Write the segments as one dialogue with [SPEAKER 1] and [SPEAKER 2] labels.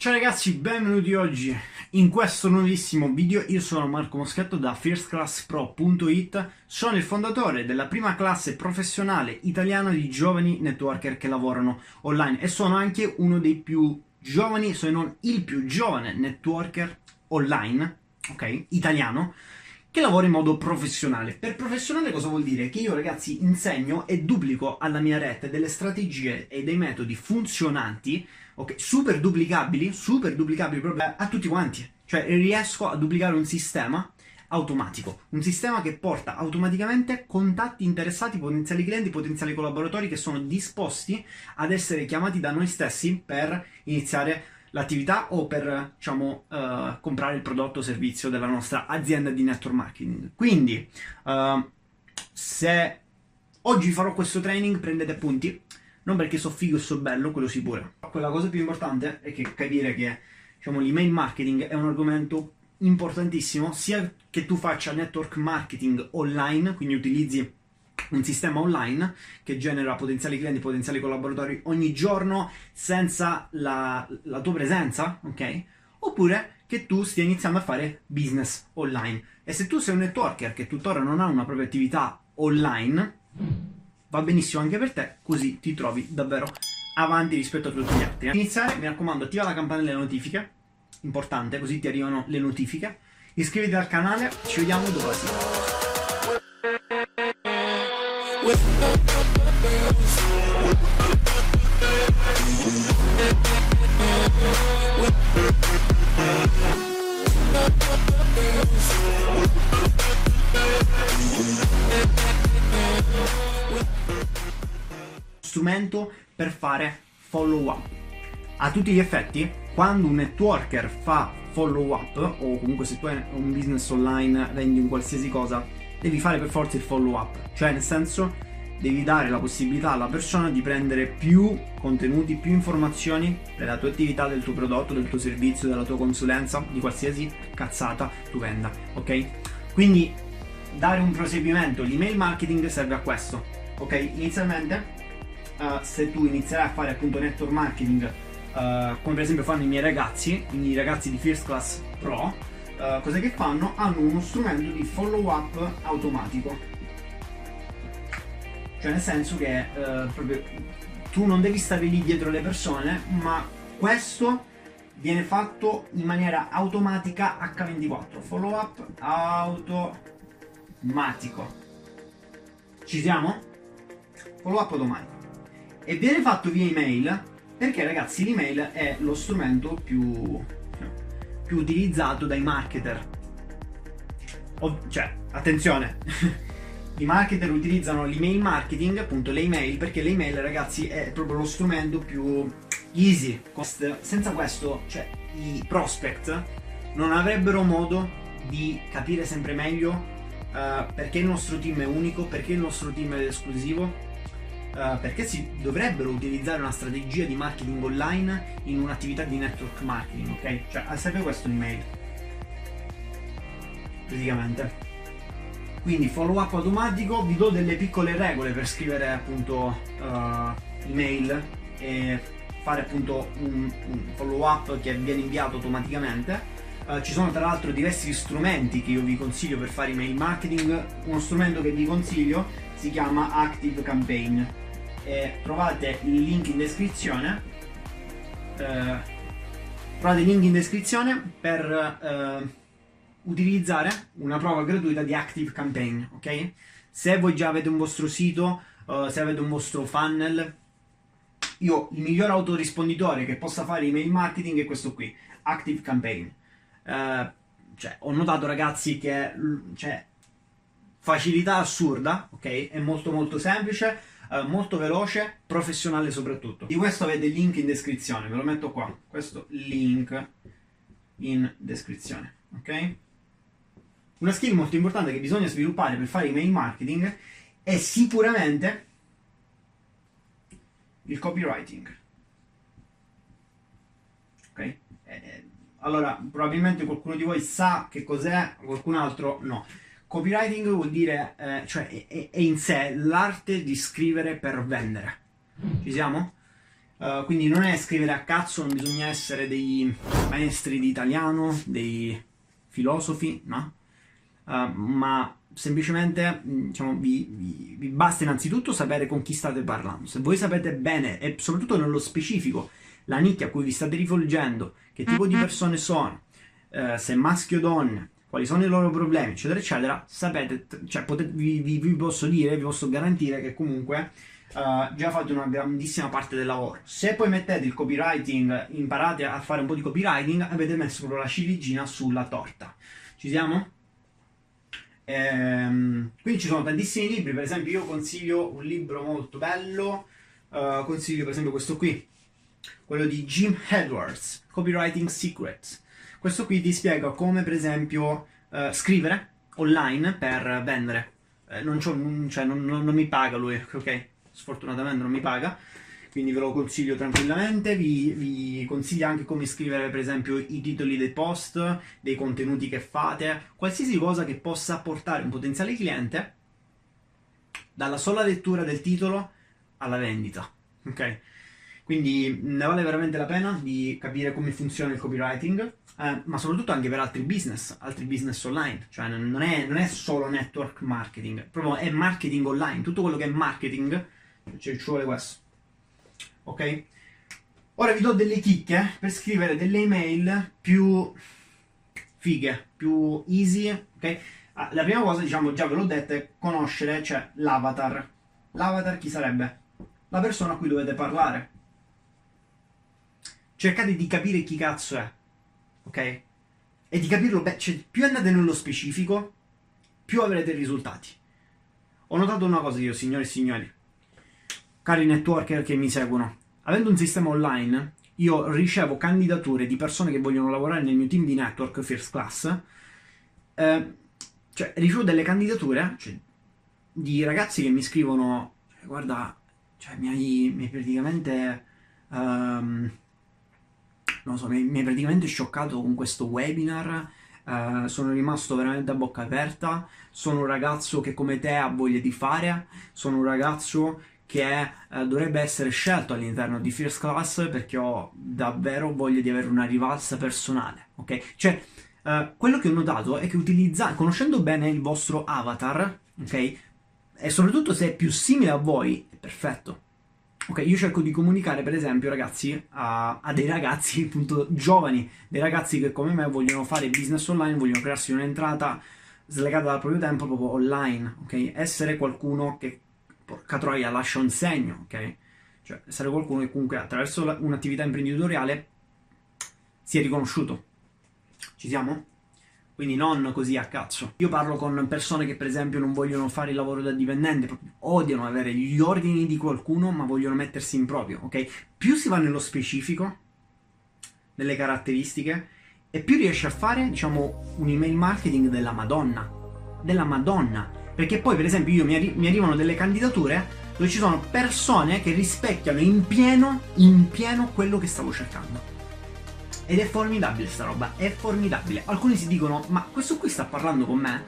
[SPEAKER 1] Ciao ragazzi, benvenuti oggi in questo nuovissimo video. Io sono Marco Moschetto da firstclasspro.it. Sono il fondatore della prima classe professionale italiana di giovani networker che lavorano online e sono anche uno dei più giovani, se non il più giovane networker online, ok, italiano che lavora in modo professionale. Per professionale cosa vuol dire? Che io ragazzi insegno e duplico alla mia rete delle strategie e dei metodi funzionanti, ok, super duplicabili, super duplicabili proprio a tutti quanti. Cioè riesco a duplicare un sistema automatico, un sistema che porta automaticamente contatti interessati, potenziali clienti, potenziali collaboratori che sono disposti ad essere chiamati da noi stessi per iniziare l'attività o per diciamo, uh, comprare il prodotto o servizio della nostra azienda di network marketing. Quindi, uh, se oggi farò questo training, prendete appunti, non perché so figo e so bello, quello sicuro. Quella cosa più importante è che capire che diciamo, l'email marketing è un argomento importantissimo, sia che tu faccia network marketing online, quindi utilizzi un sistema online che genera potenziali clienti, potenziali collaboratori ogni giorno senza la, la, tua presenza, ok? Oppure che tu stia iniziando a fare business online. E se tu sei un networker che tuttora non ha una propria attività online, va benissimo anche per te, così ti trovi davvero avanti rispetto a tutti gli altri. Per iniziare, mi raccomando, attiva la campanella delle notifiche, importante, così ti arrivano le notifiche. Iscriviti al canale, ci vediamo dopo strumento per fare follow up. A tutti gli effetti, quando un networker fa follow up, o comunque se tu hai un business online, vendi un qualsiasi cosa, devi fare per forza il follow up, cioè nel senso devi dare la possibilità alla persona di prendere più contenuti, più informazioni della tua attività, del tuo prodotto, del tuo servizio, della tua consulenza, di qualsiasi cazzata tu venda, ok? Quindi dare un proseguimento, l'email marketing serve a questo, ok? Inizialmente uh, se tu inizierai a fare appunto network marketing uh, come per esempio fanno i miei ragazzi, i ragazzi di First Class Pro, uh, cosa che fanno? Hanno uno strumento di follow up automatico. Cioè nel senso che proprio tu non devi stare lì dietro le persone, ma questo viene fatto in maniera automatica H24. Follow up automatico. Ci siamo? Follow up automatico e viene fatto via email perché ragazzi l'email è lo strumento più, più utilizzato dai marketer. O, cioè, attenzione, i marketer utilizzano l'email marketing, appunto le email, perché l'email ragazzi è proprio lo strumento più easy. Senza questo, cioè, i prospect non avrebbero modo di capire sempre meglio uh, perché il nostro team è unico, perché il nostro team è esclusivo uh, perché si dovrebbero utilizzare una strategia di marketing online in un'attività di network marketing, ok? Cioè, serve questo email. Praticamente. Quindi follow up automatico, vi do delle piccole regole per scrivere appunto uh, email e fare appunto un, un follow up che viene inviato automaticamente. Uh, ci sono tra l'altro diversi strumenti che io vi consiglio per fare email marketing. Uno strumento che vi consiglio si chiama Active Campaign. E trovate il link in descrizione. Eh, trovate il link in descrizione per eh, utilizzare una prova gratuita di Active Campaign ok? Se voi già avete un vostro sito uh, se avete un vostro funnel io il miglior autorisponditore che possa fare email marketing è questo qui Active Campaign uh, cioè, ho notato ragazzi che cioè, facilità assurda ok è molto molto semplice eh, molto veloce, professionale soprattutto. Di questo avete il link in descrizione, ve lo metto qua, questo link in descrizione, ok? Una skill molto importante che bisogna sviluppare per fare email marketing è sicuramente il copywriting. Ok? Allora, probabilmente qualcuno di voi sa che cos'è, qualcun altro no. Copywriting vuol dire, eh, cioè è, è, in sé l'arte di scrivere per vendere. Ci siamo? Uh, quindi non è scrivere a cazzo, non bisogna essere dei maestri di italiano, dei filosofi, no? Uh, ma semplicemente diciamo, vi, vi, vi, basta innanzitutto sapere con chi state parlando. Se voi sapete bene e soprattutto nello specifico la nicchia a cui vi state rivolgendo, che tipo di persone sono, uh, se maschio o donne, quali sono i loro problemi, eccetera, eccetera, sapete, cioè potete, vi, vi, vi posso dire, vi posso garantire che comunque uh, già fate una grandissima parte del lavoro. Se poi mettete il copywriting, imparate a fare un po' di copywriting, avete messo proprio la ciliegina sulla torta. Ci siamo? Ehm, quindi ci sono tantissimi libri, per esempio io consiglio un libro molto bello, uh, consiglio per esempio questo qui, quello di Jim Edwards, Copywriting Secrets. Questo qui ti spiega come per esempio uh, scrivere online per vendere. Eh, non, cioè, non, non, non mi paga lui, ok? sfortunatamente non mi paga, quindi ve lo consiglio tranquillamente. Vi, vi consiglio anche come scrivere, per esempio, i titoli dei post, dei contenuti che fate, qualsiasi cosa che possa portare un potenziale cliente dalla sola lettura del titolo alla vendita. Ok? Quindi ne vale veramente la pena di capire come funziona il copywriting, eh, ma soprattutto anche per altri business, altri business online. Cioè non è, non è solo network marketing, proprio è marketing online. Tutto quello che è marketing cioè, ci vuole questo. Ok? Ora vi do delle chicche per scrivere delle email più fighe, più easy, ok? Ah, la prima cosa, diciamo, già ve l'ho detto, è conoscere, cioè, l'avatar. L'avatar chi sarebbe? La persona a cui dovete parlare. Cercate di capire chi cazzo è, ok? E di capirlo, beh, cioè, più andate nello specifico, più avrete risultati. Ho notato una cosa io, signori e signori cari networker che mi seguono, avendo un sistema online, io ricevo candidature di persone che vogliono lavorare nel mio team di network First Class. Eh, cioè, ricevo delle candidature cioè, di ragazzi che mi scrivono: Guarda, cioè, mi, hai, mi hai praticamente. Um, non so, mi, mi hai praticamente scioccato con questo webinar. Uh, sono rimasto veramente a bocca aperta. Sono un ragazzo che come te ha voglia di fare. Sono un ragazzo che eh, dovrebbe essere scelto all'interno di First Class perché ho davvero voglia di avere una rivalsa personale, ok? Cioè, eh, quello che ho notato è che utilizzando, conoscendo bene il vostro avatar, ok? E soprattutto se è più simile a voi, è perfetto. Ok, io cerco di comunicare, per esempio, ragazzi, a, a, dei ragazzi appunto giovani, dei ragazzi che come me vogliono fare business online, vogliono crearsi un'entrata slegata dal proprio tempo proprio online, ok? Essere qualcuno che porca troia, lascia un segno, ok? Cioè, essere qualcuno che comunque attraverso un'attività imprenditoriale si è riconosciuto. Ci siamo? Quindi non così a cazzo. Io parlo con persone che per esempio non vogliono fare il lavoro da dipendente, odiano avere gli ordini di qualcuno, ma vogliono mettersi in proprio, ok? Più si va nello specifico, nelle caratteristiche, e più riesce a fare, diciamo, un email marketing della Madonna. Della Madonna perché poi, per esempio, io mi, arri- mi arrivano delle candidature dove ci sono persone che rispecchiano in pieno, in pieno quello che stavo cercando. Ed è formidabile sta roba, è formidabile. Alcuni si dicono, ma questo qui sta parlando con me?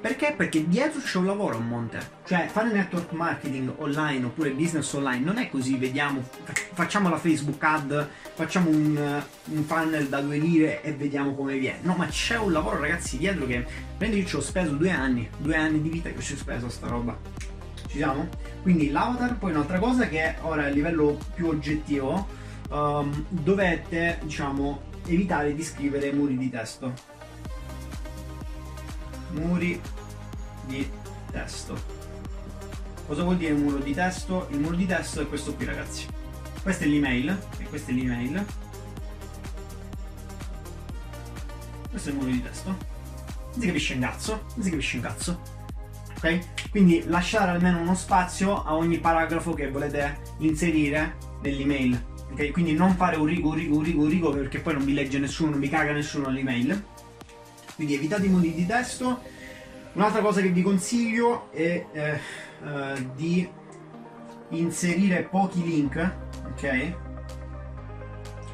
[SPEAKER 1] Perché? Perché dietro c'è un lavoro a monte. Cioè, fare network marketing online oppure business online non è così, vediamo, facciamo la Facebook ad, facciamo un, un funnel da due lire e vediamo come viene. No, ma c'è un lavoro, ragazzi, dietro che prendi io ci ho speso due anni, due anni di vita che ci ho speso sta roba. Ci siamo? Quindi l'avatar, poi un'altra cosa che ora a livello più oggettivo, um, dovete, diciamo, evitare di scrivere muri di testo. Muri di testo. Cosa vuol dire muro di testo? Il muro di testo è questo qui ragazzi. Questa è l'email, e questa è l'email. Questo è il muro di testo. Non si capisce un cazzo, non si capisce un cazzo. Ok? Quindi lasciare almeno uno spazio a ogni paragrafo che volete inserire nell'email. Ok? Quindi non fare un rigo, un rigo, un rigo, un rigo perché poi non vi legge nessuno, non vi caga nessuno l'email. Quindi evitate i modi di testo Un'altra cosa che vi consiglio è eh, eh, di inserire pochi link, ok?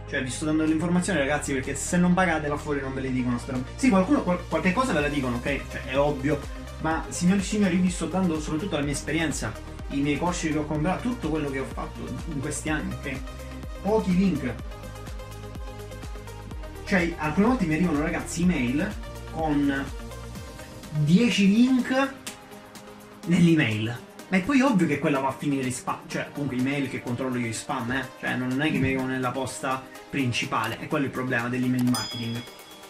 [SPEAKER 1] Cioè vi sto dando l'informazione ragazzi perché se non pagate là fuori non ve le dicono spero. Sì, qualcuno, qual- qualche cosa ve la dicono, ok? Cioè è ovvio. Ma signori e signori vi sto dando soprattutto la mia esperienza. i miei corsi che ho comprato, tutto quello che ho fatto in questi anni, ok? Pochi link. Cioè, alcune volte mi arrivano ragazzi email con 10 link nell'email. Ma è poi ovvio che quella va a finire in spam, cioè comunque email che controllo io in spam, eh? Cioè non è che mi arrivano nella posta principale, è quello il problema dell'email marketing.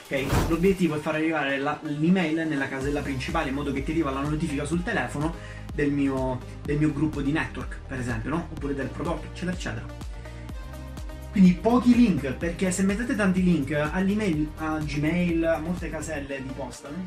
[SPEAKER 1] Okay? L'obiettivo è far arrivare la, l'email nella casella principale in modo che ti arriva la notifica sul telefono del mio, del mio gruppo di network, per esempio, no? Oppure del prodotto, eccetera, eccetera. Quindi pochi link, perché se mettete tanti link all'email, a Gmail, a molte caselle di posta. No?